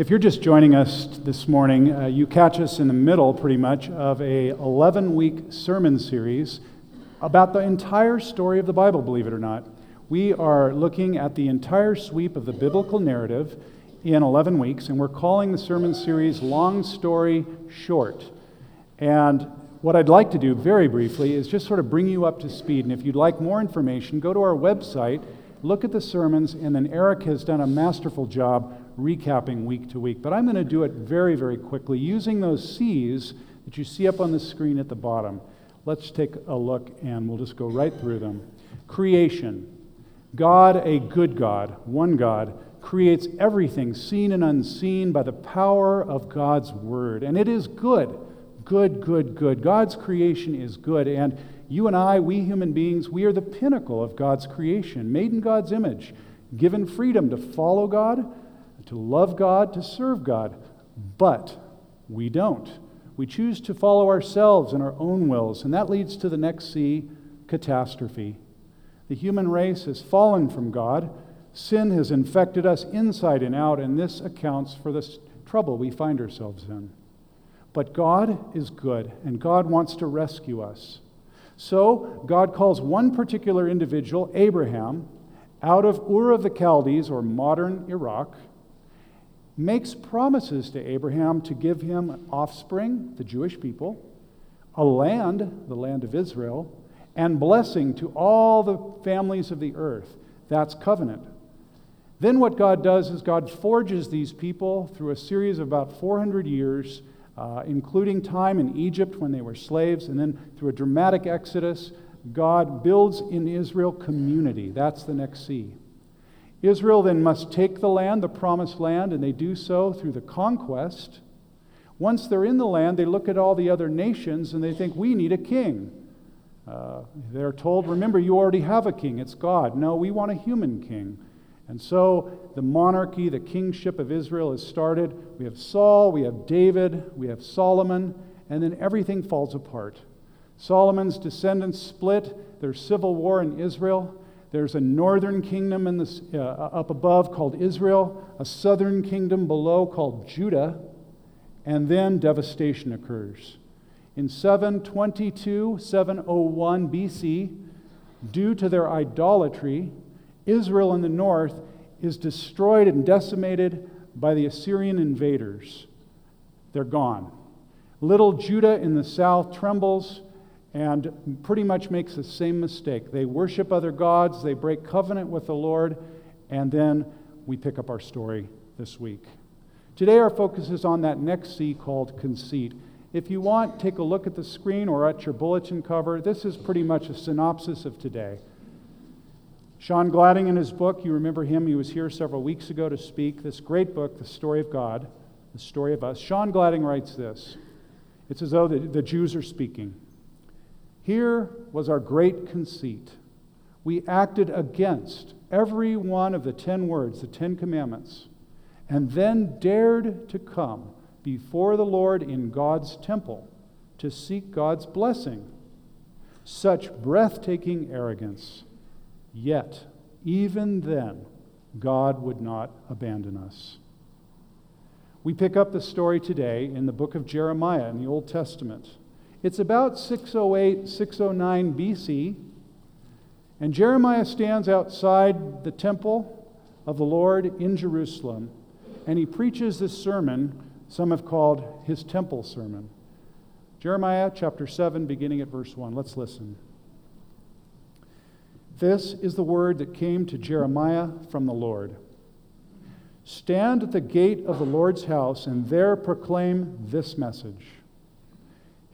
If you're just joining us this morning, uh, you catch us in the middle, pretty much, of a 11 week sermon series about the entire story of the Bible, believe it or not. We are looking at the entire sweep of the biblical narrative in 11 weeks, and we're calling the sermon series Long Story Short. And what I'd like to do very briefly is just sort of bring you up to speed. And if you'd like more information, go to our website, look at the sermons, and then Eric has done a masterful job recapping week to week. But I'm going to do it very, very quickly using those C's that you see up on the screen at the bottom. Let's take a look and we'll just go right through them. Creation. God, a good God, one God, creates everything seen and unseen by the power of God's word. And it is good. Good, good, good. God's creation is good. And you and I, we human beings, we are the pinnacle of God's creation, made in God's image, given freedom to follow God, to love God, to serve God. But we don't. We choose to follow ourselves and our own wills, and that leads to the next C catastrophe. The human race has fallen from God. Sin has infected us inside and out, and this accounts for the trouble we find ourselves in. But God is good, and God wants to rescue us. So, God calls one particular individual, Abraham, out of Ur of the Chaldees, or modern Iraq, makes promises to Abraham to give him offspring, the Jewish people, a land, the land of Israel, and blessing to all the families of the earth. That's covenant. Then, what God does is God forges these people through a series of about 400 years, uh, including time in Egypt when they were slaves, and then through a dramatic exodus, God builds in Israel community. That's the next C. Israel then must take the land, the promised land, and they do so through the conquest. Once they're in the land, they look at all the other nations and they think, we need a king. Uh, they're told, remember, you already have a king, it's God. No, we want a human king. And so the monarchy, the kingship of Israel is started. We have Saul, we have David, we have Solomon, and then everything falls apart. Solomon's descendants split, there's civil war in Israel. There's a northern kingdom in the, uh, up above called Israel, a southern kingdom below called Judah, and then devastation occurs. In 722, 701 BC, due to their idolatry, Israel in the north is destroyed and decimated by the Assyrian invaders. They're gone. Little Judah in the south trembles and pretty much makes the same mistake. They worship other gods, they break covenant with the Lord, and then we pick up our story this week. Today, our focus is on that next C called conceit. If you want, take a look at the screen or at your bulletin cover. This is pretty much a synopsis of today. Sean Gladding, in his book, you remember him, he was here several weeks ago to speak, this great book, The Story of God, The Story of Us. Sean Gladding writes this It's as though the, the Jews are speaking. Here was our great conceit. We acted against every one of the ten words, the Ten Commandments, and then dared to come before the Lord in God's temple to seek God's blessing. Such breathtaking arrogance. Yet, even then, God would not abandon us. We pick up the story today in the book of Jeremiah in the Old Testament. It's about 608, 609 BC, and Jeremiah stands outside the temple of the Lord in Jerusalem, and he preaches this sermon some have called his temple sermon. Jeremiah chapter 7, beginning at verse 1. Let's listen. This is the word that came to Jeremiah from the Lord. Stand at the gate of the Lord's house and there proclaim this message.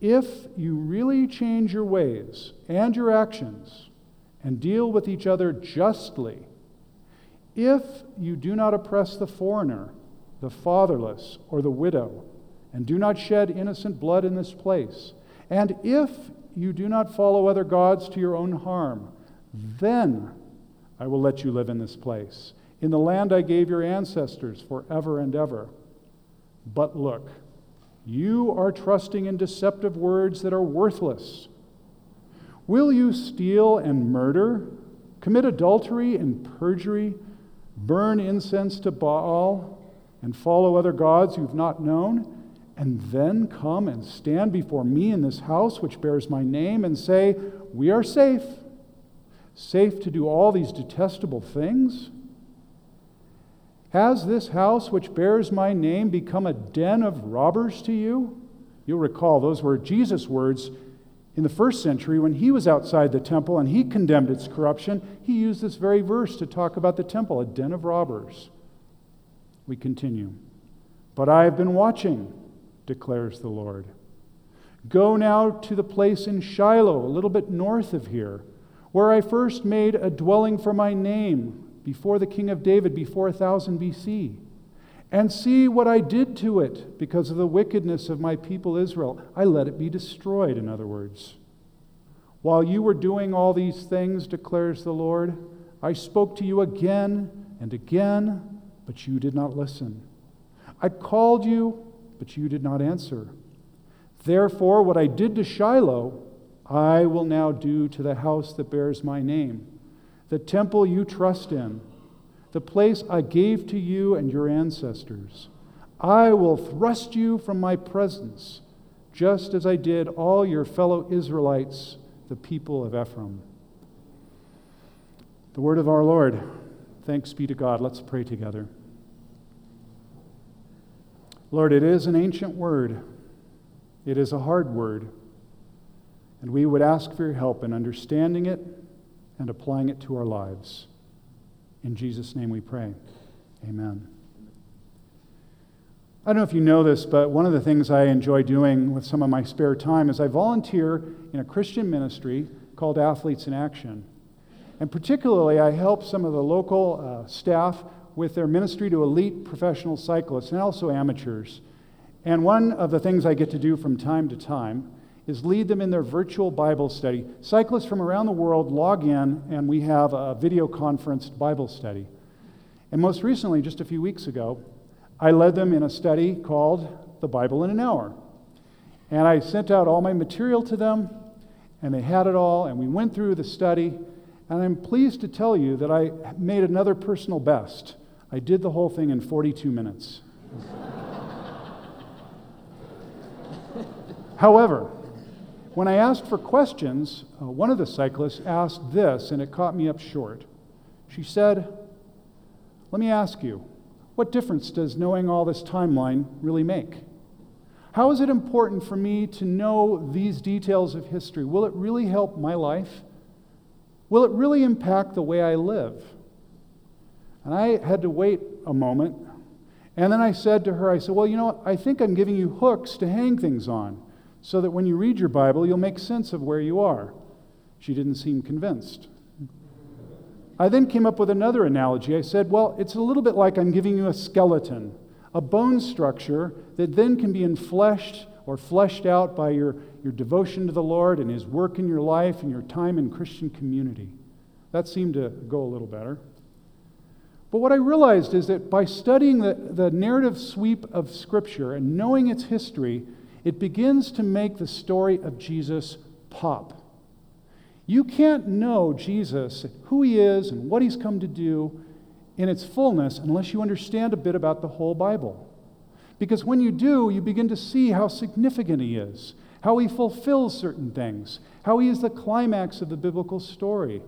If you really change your ways and your actions and deal with each other justly, if you do not oppress the foreigner, the fatherless, or the widow, and do not shed innocent blood in this place. And if you do not follow other gods to your own harm, then I will let you live in this place, in the land I gave your ancestors forever and ever. But look, you are trusting in deceptive words that are worthless. Will you steal and murder, commit adultery and perjury, burn incense to Baal, and follow other gods you've not known? and then come and stand before me in this house which bears my name and say, We are safe, safe to do all these detestable things? Has this house which bears my name become a den of robbers to you? You'll recall those were Jesus' words in the first century when he was outside the temple and he condemned its corruption. He used this very verse to talk about the temple, a den of robbers. We continue. But I have been watching declares the Lord. Go now to the place in Shiloh, a little bit north of here, where I first made a dwelling for my name before the king of David, before 1000 BC, and see what I did to it because of the wickedness of my people Israel. I let it be destroyed, in other words. While you were doing all these things, declares the Lord, I spoke to you again and again, but you did not listen. I called you but you did not answer. Therefore, what I did to Shiloh, I will now do to the house that bears my name, the temple you trust in, the place I gave to you and your ancestors. I will thrust you from my presence, just as I did all your fellow Israelites, the people of Ephraim. The word of our Lord. Thanks be to God. Let's pray together. Lord, it is an ancient word, it is a hard word, and we would ask for your help in understanding it and applying it to our lives. In Jesus' name we pray. Amen. I don't know if you know this, but one of the things I enjoy doing with some of my spare time is I volunteer in a Christian ministry called Athletes in Action. And particularly, I help some of the local uh, staff with their ministry to elite professional cyclists and also amateurs. And one of the things I get to do from time to time is lead them in their virtual Bible study. Cyclists from around the world log in, and we have a video conferenced Bible study. And most recently, just a few weeks ago, I led them in a study called The Bible in an Hour. And I sent out all my material to them, and they had it all, and we went through the study. And I'm pleased to tell you that I made another personal best. I did the whole thing in 42 minutes. However, when I asked for questions, uh, one of the cyclists asked this, and it caught me up short. She said, Let me ask you, what difference does knowing all this timeline really make? How is it important for me to know these details of history? Will it really help my life? Will it really impact the way I live? And I had to wait a moment. And then I said to her, I said, Well, you know, I think I'm giving you hooks to hang things on so that when you read your Bible, you'll make sense of where you are. She didn't seem convinced. I then came up with another analogy. I said, Well, it's a little bit like I'm giving you a skeleton, a bone structure that then can be enfleshed or fleshed out by your, your devotion to the Lord and His work in your life and your time in Christian community. That seemed to go a little better. But what I realized is that by studying the, the narrative sweep of Scripture and knowing its history, it begins to make the story of Jesus pop. You can't know Jesus, who he is, and what he's come to do in its fullness unless you understand a bit about the whole Bible. Because when you do, you begin to see how significant he is, how he fulfills certain things, how he is the climax of the biblical story.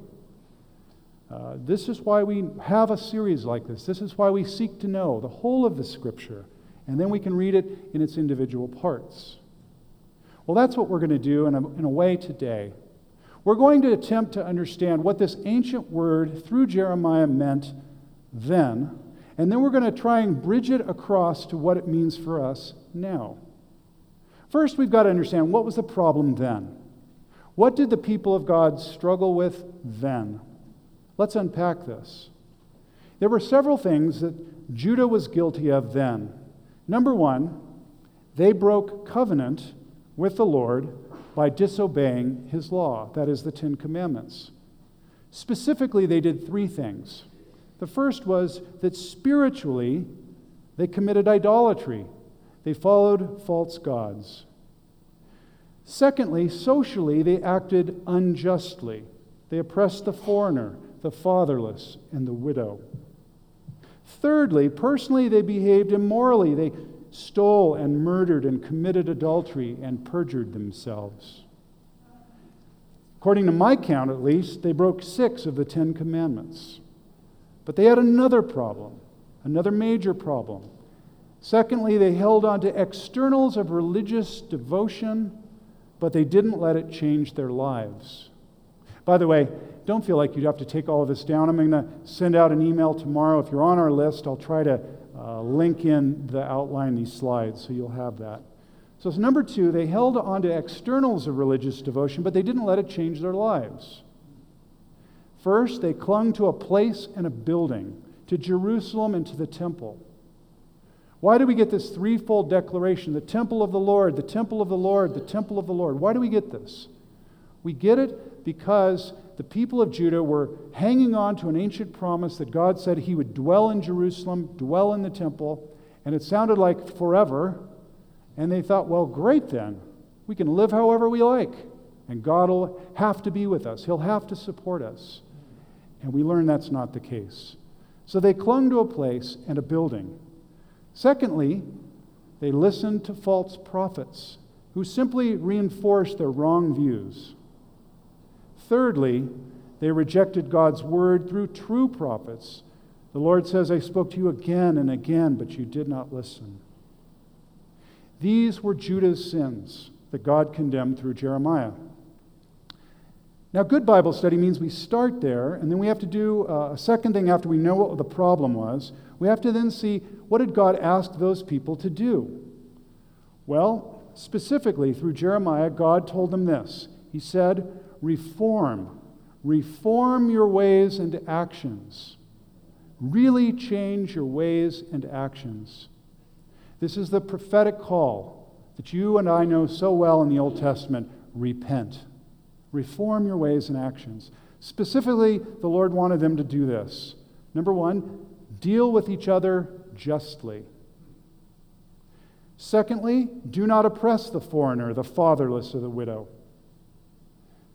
Uh, this is why we have a series like this. This is why we seek to know the whole of the Scripture, and then we can read it in its individual parts. Well, that's what we're going to do in a, in a way today. We're going to attempt to understand what this ancient word through Jeremiah meant then, and then we're going to try and bridge it across to what it means for us now. First, we've got to understand what was the problem then? What did the people of God struggle with then? Let's unpack this. There were several things that Judah was guilty of then. Number one, They broke covenant with the Lord by disobeying his law, that is, the Ten Commandments. Specifically, they did three things. The first was that spiritually, they committed idolatry, they followed false gods. Secondly, socially, they acted unjustly. They oppressed the foreigner, the fatherless, and the widow. Thirdly, personally, they behaved immorally. They stole and murdered and committed adultery and perjured themselves. According to my count, at least, they broke six of the Ten Commandments. But they had another problem, another major problem. Secondly, they held on to externals of religious devotion, but they didn't let it change their lives. By the way, don't feel like you'd have to take all of this down. I'm going to send out an email tomorrow. If you're on our list, I'll try to uh, link in the outline, these slides, so you'll have that. So, number two, they held on to externals of religious devotion, but they didn't let it change their lives. First, they clung to a place and a building, to Jerusalem and to the temple. Why do we get this threefold declaration? The temple of the Lord, the temple of the Lord, the temple of the Lord. Why do we get this? We get it because the people of Judah were hanging on to an ancient promise that God said he would dwell in Jerusalem, dwell in the temple, and it sounded like forever. And they thought, well, great then. We can live however we like, and God will have to be with us, He'll have to support us. And we learn that's not the case. So they clung to a place and a building. Secondly, they listened to false prophets who simply reinforced their wrong views. Thirdly, they rejected God's word through true prophets. The Lord says, I spoke to you again and again, but you did not listen. These were Judah's sins that God condemned through Jeremiah. Now, good Bible study means we start there, and then we have to do uh, a second thing after we know what the problem was. We have to then see what did God ask those people to do? Well, specifically through Jeremiah, God told them this. He said, reform. Reform your ways and actions. Really change your ways and actions. This is the prophetic call that you and I know so well in the Old Testament repent. Reform your ways and actions. Specifically, the Lord wanted them to do this. Number one, deal with each other justly. Secondly, do not oppress the foreigner, the fatherless, or the widow.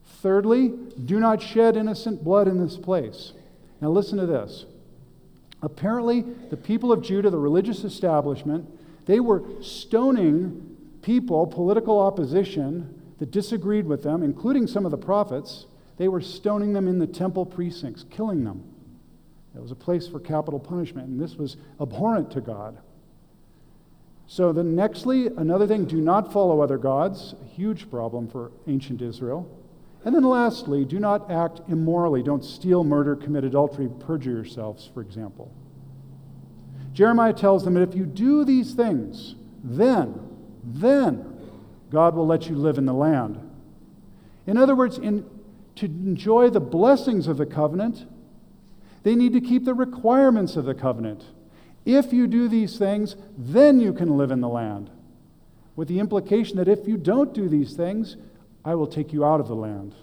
Thirdly, do not shed innocent blood in this place. Now, listen to this. Apparently, the people of Judah, the religious establishment, they were stoning people, political opposition that disagreed with them, including some of the prophets. They were stoning them in the temple precincts, killing them. It was a place for capital punishment, and this was abhorrent to God. So, then, nextly, another thing do not follow other gods, a huge problem for ancient Israel. And then lastly, do not act immorally. Don't steal, murder, commit adultery, perjure yourselves, for example. Jeremiah tells them that if you do these things, then, then God will let you live in the land. In other words, in, to enjoy the blessings of the covenant, they need to keep the requirements of the covenant. If you do these things, then you can live in the land. With the implication that if you don't do these things, I will take you out of the land.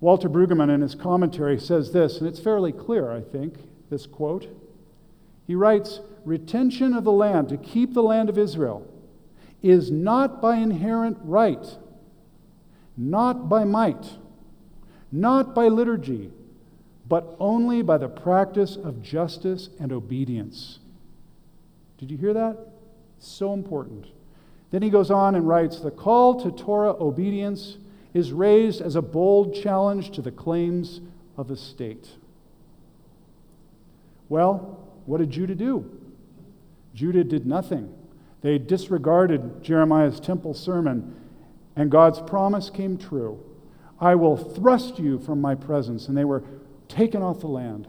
Walter Brueggemann, in his commentary, says this, and it's fairly clear, I think, this quote. He writes Retention of the land, to keep the land of Israel, is not by inherent right, not by might, not by liturgy, but only by the practice of justice and obedience. Did you hear that? So important. Then he goes on and writes The call to Torah obedience is raised as a bold challenge to the claims of the state. Well, what did Judah do? Judah did nothing. They disregarded Jeremiah's temple sermon, and God's promise came true. I will thrust you from my presence. And they were taken off the land.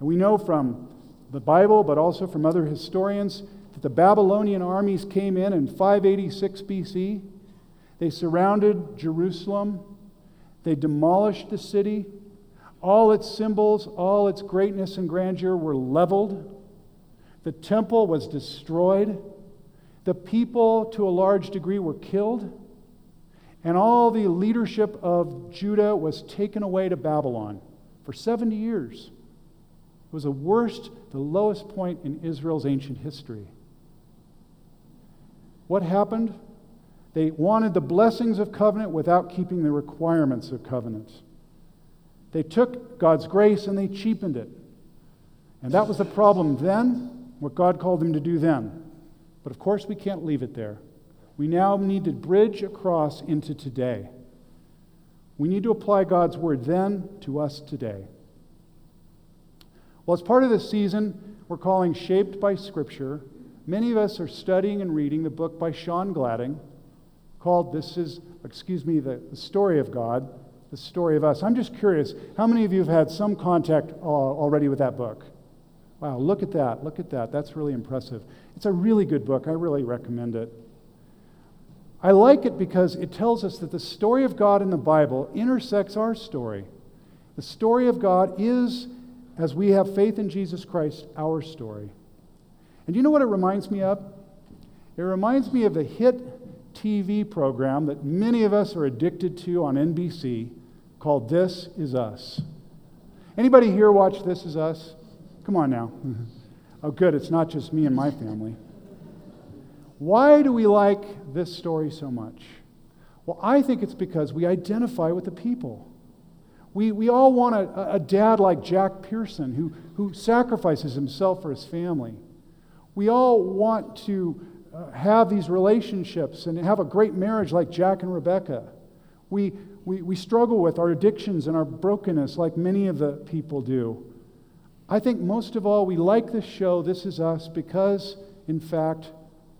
And we know from the Bible, but also from other historians, the Babylonian armies came in in 586 BC. They surrounded Jerusalem. They demolished the city. All its symbols, all its greatness and grandeur were leveled. The temple was destroyed. The people, to a large degree, were killed. And all the leadership of Judah was taken away to Babylon for 70 years. It was the worst, the lowest point in Israel's ancient history. What happened? They wanted the blessings of covenant without keeping the requirements of covenant. They took God's grace and they cheapened it. And that was the problem then, what God called them to do then. But of course, we can't leave it there. We now need to bridge across into today. We need to apply God's word then to us today. Well, as part of this season we're calling Shaped by Scripture, many of us are studying and reading the book by Sean Gladding called This is, excuse me, the, the Story of God, the Story of Us. I'm just curious, how many of you have had some contact uh, already with that book? Wow, look at that, look at that. That's really impressive. It's a really good book. I really recommend it. I like it because it tells us that the story of God in the Bible intersects our story. The story of God is, as we have faith in Jesus Christ, our story. And you know what it reminds me of? It reminds me of the hit TV program that many of us are addicted to on NBC called This Is Us. Anybody here watch This Is Us? Come on now. Mm-hmm. oh, good, it's not just me and my family. Why do we like this story so much? Well, I think it's because we identify with the people. We, we all want a, a dad like Jack Pearson who, who sacrifices himself for his family. We all want to uh, have these relationships and have a great marriage like Jack and Rebecca. We, we, we struggle with our addictions and our brokenness like many of the people do. I think most of all, we like this show, This Is Us, because, in fact,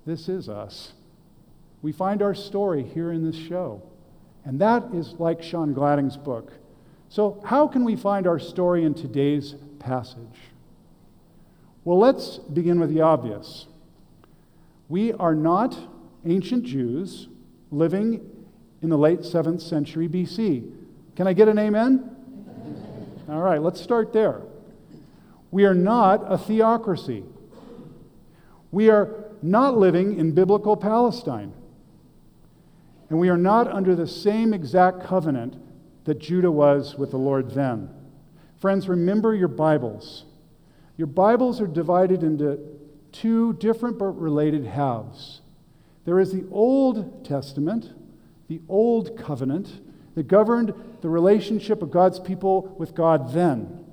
this is us. We find our story here in this show. And that is like Sean Gladding's book. So, how can we find our story in today's passage? Well, let's begin with the obvious. We are not ancient Jews living in the late 7th century BC. Can I get an amen? All right, let's start there. We are not a theocracy. We are not living in biblical Palestine. And we are not under the same exact covenant that Judah was with the Lord then. Friends, remember your Bibles. Your Bibles are divided into two different but related halves. There is the Old Testament, the Old Covenant, that governed the relationship of God's people with God then.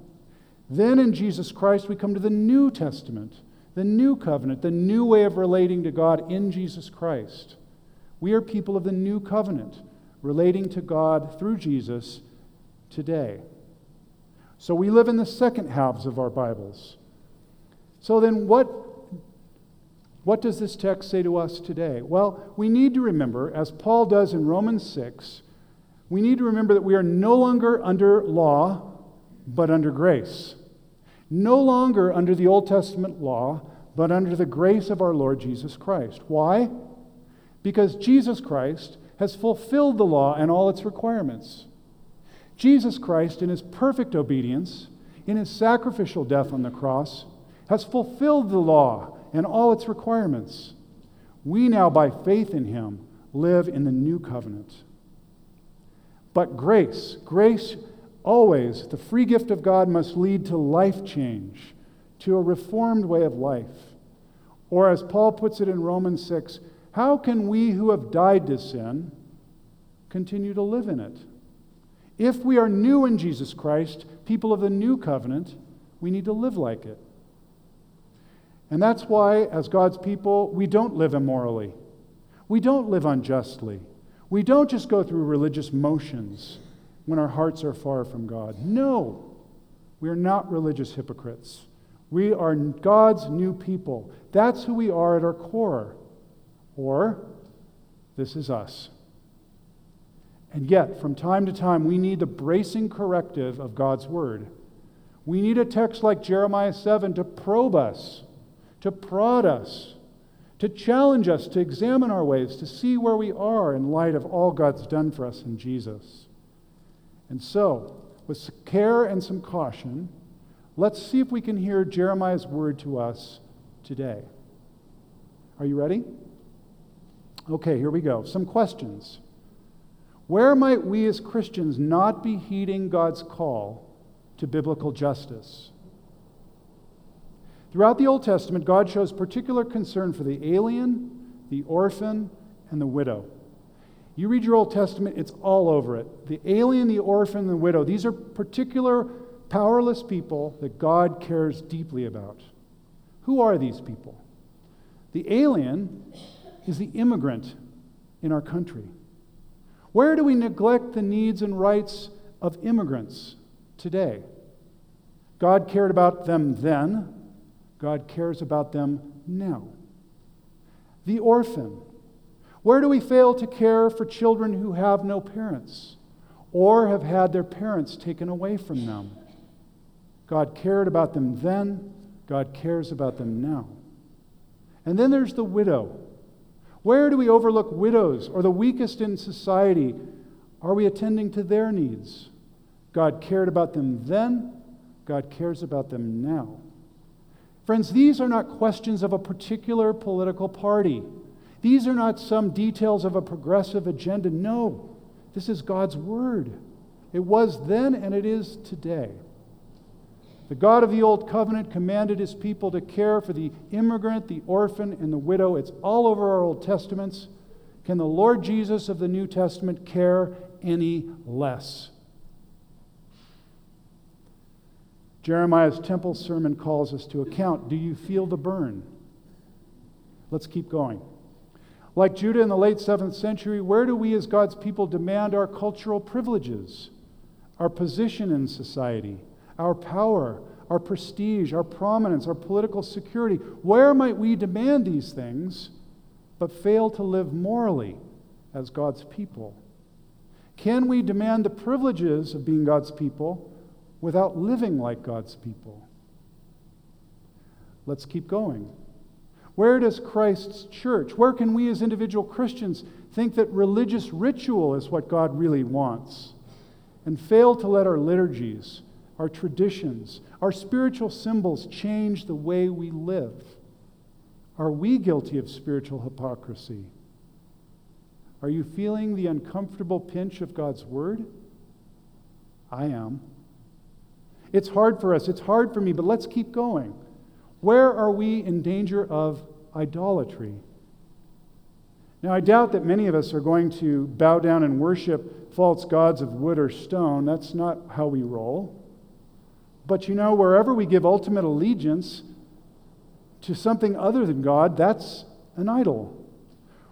Then in Jesus Christ, we come to the New Testament, the New Covenant, the new way of relating to God in Jesus Christ. We are people of the New Covenant, relating to God through Jesus today. So we live in the second halves of our Bibles. So then, what what does this text say to us today? Well, we need to remember, as Paul does in Romans 6, we need to remember that we are no longer under law, but under grace. No longer under the Old Testament law, but under the grace of our Lord Jesus Christ. Why? Because Jesus Christ has fulfilled the law and all its requirements. Jesus Christ, in his perfect obedience, in his sacrificial death on the cross, has fulfilled the law and all its requirements. We now, by faith in him, live in the new covenant. But grace, grace always, the free gift of God must lead to life change, to a reformed way of life. Or, as Paul puts it in Romans 6, how can we who have died to sin continue to live in it? If we are new in Jesus Christ, people of the new covenant, we need to live like it. And that's why, as God's people, we don't live immorally. We don't live unjustly. We don't just go through religious motions when our hearts are far from God. No, we are not religious hypocrites. We are God's new people. That's who we are at our core. Or, this is us. And yet, from time to time, we need the bracing corrective of God's word. We need a text like Jeremiah 7 to probe us to prod us, to challenge us to examine our ways, to see where we are in light of all God's done for us in Jesus. And so, with care and some caution, let's see if we can hear Jeremiah's word to us today. Are you ready? Okay, here we go. Some questions. Where might we as Christians not be heeding God's call to biblical justice? Throughout the Old Testament, God shows particular concern for the alien, the orphan, and the widow. You read your Old Testament, it's all over it. The alien, the orphan, the widow, these are particular powerless people that God cares deeply about. Who are these people? The alien is the immigrant in our country. Where do we neglect the needs and rights of immigrants today? God cared about them then, God cares about them now. The orphan. Where do we fail to care for children who have no parents or have had their parents taken away from them? God cared about them then, God cares about them now. And then there's the widow. Where do we overlook widows or the weakest in society? Are we attending to their needs? God cared about them then, God cares about them now. Friends, these are not questions of a particular political party. These are not some details of a progressive agenda. No, this is God's Word. It was then and it is today. The God of the Old Covenant commanded his people to care for the immigrant, the orphan, and the widow. It's all over our Old Testaments. Can the Lord Jesus of the New Testament care any less? Jeremiah's temple sermon calls us to account. Do you feel the burn? Let's keep going. Like Judah in the late 7th century, where do we as God's people demand our cultural privileges, our position in society, our power, our prestige, our prominence, our political security? Where might we demand these things but fail to live morally as God's people? Can we demand the privileges of being God's people without living like God's people? Let's keep going. Where does Christ's church, where can we as individual Christians think that religious ritual is what God really wants and fail to let our liturgies, our traditions, our spiritual symbols change the way we live? Are we guilty of spiritual hypocrisy? Are you feeling the uncomfortable pinch of God's word? I am. It's hard for us. It's hard for me, but let's keep going. Where are we in danger of idolatry? Now, I doubt that many of us are going to bow down and worship false gods of wood or stone. That's not how we roll. But you know, wherever we give ultimate allegiance to something other than God, that's an idol.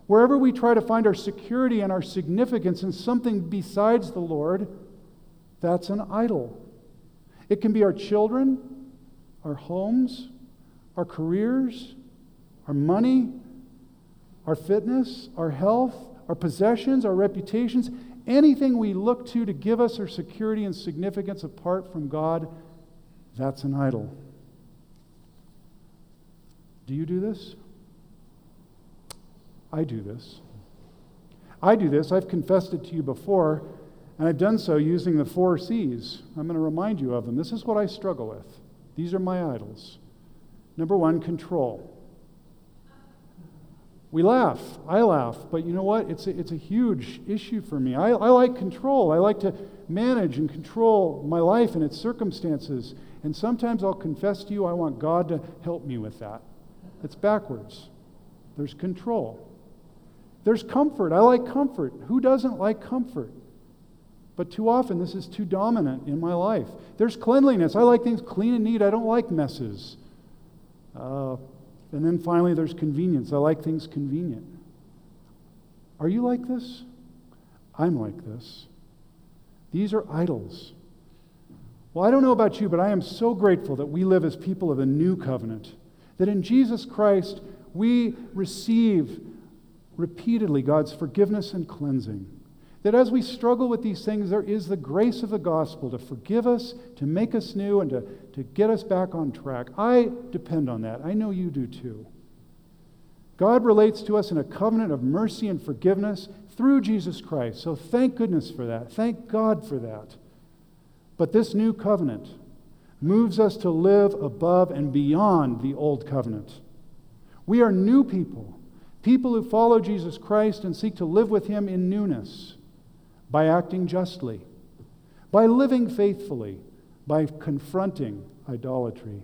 Wherever we try to find our security and our significance in something besides the Lord, that's an idol. It can be our children, our homes, our careers, our money, our fitness, our health, our possessions, our reputations, anything we look to to give us our security and significance apart from God, that's an idol. Do you do this? I do this. I do this. I've confessed it to you before. And I've done so using the four C's. I'm going to remind you of them. This is what I struggle with. These are my idols. Number one, control. We laugh. I laugh. But you know what? It's a, it's a huge issue for me. I, I like control. I like to manage and control my life and its circumstances. And sometimes I'll confess to you, I want God to help me with that. It's backwards. There's control. There's comfort. I like comfort. Who doesn't like comfort? But too often, this is too dominant in my life. There's cleanliness. I like things clean and neat. I don't like messes. Uh, and then finally, there's convenience. I like things convenient. Are you like this? I'm like this. These are idols. Well, I don't know about you, but I am so grateful that we live as people of the new covenant, that in Jesus Christ we receive repeatedly God's forgiveness and cleansing. That as we struggle with these things, there is the grace of the gospel to forgive us, to make us new, and to, to get us back on track. I depend on that. I know you do too. God relates to us in a covenant of mercy and forgiveness through Jesus Christ. So thank goodness for that. Thank God for that. But this new covenant moves us to live above and beyond the old covenant. We are new people, people who follow Jesus Christ and seek to live with him in newness by acting justly, by living faithfully, by confronting idolatry.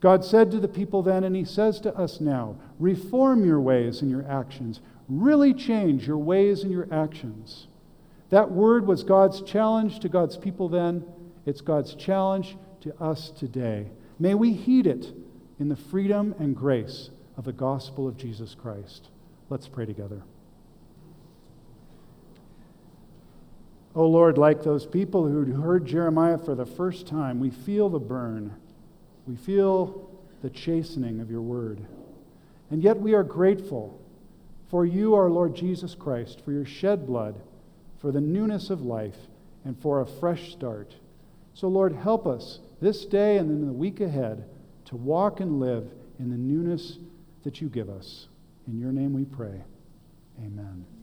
God said to the people then, and He says to us now reform your ways and your actions. Really change your ways and your actions. That word was God's challenge to God's people then. It's God's challenge to us today. May we heed it in the freedom and grace of the gospel of Jesus Christ. Let's pray together. Oh Lord, like those people who heard Jeremiah for the first time, we feel the burn. We feel the chastening of your word. And yet we are grateful for you, our Lord Jesus Christ, for your shed blood, for the newness of life, and for a fresh start. So, Lord, help us this day and in the week ahead to walk and live in the newness that you give us. In your name we pray. Amen.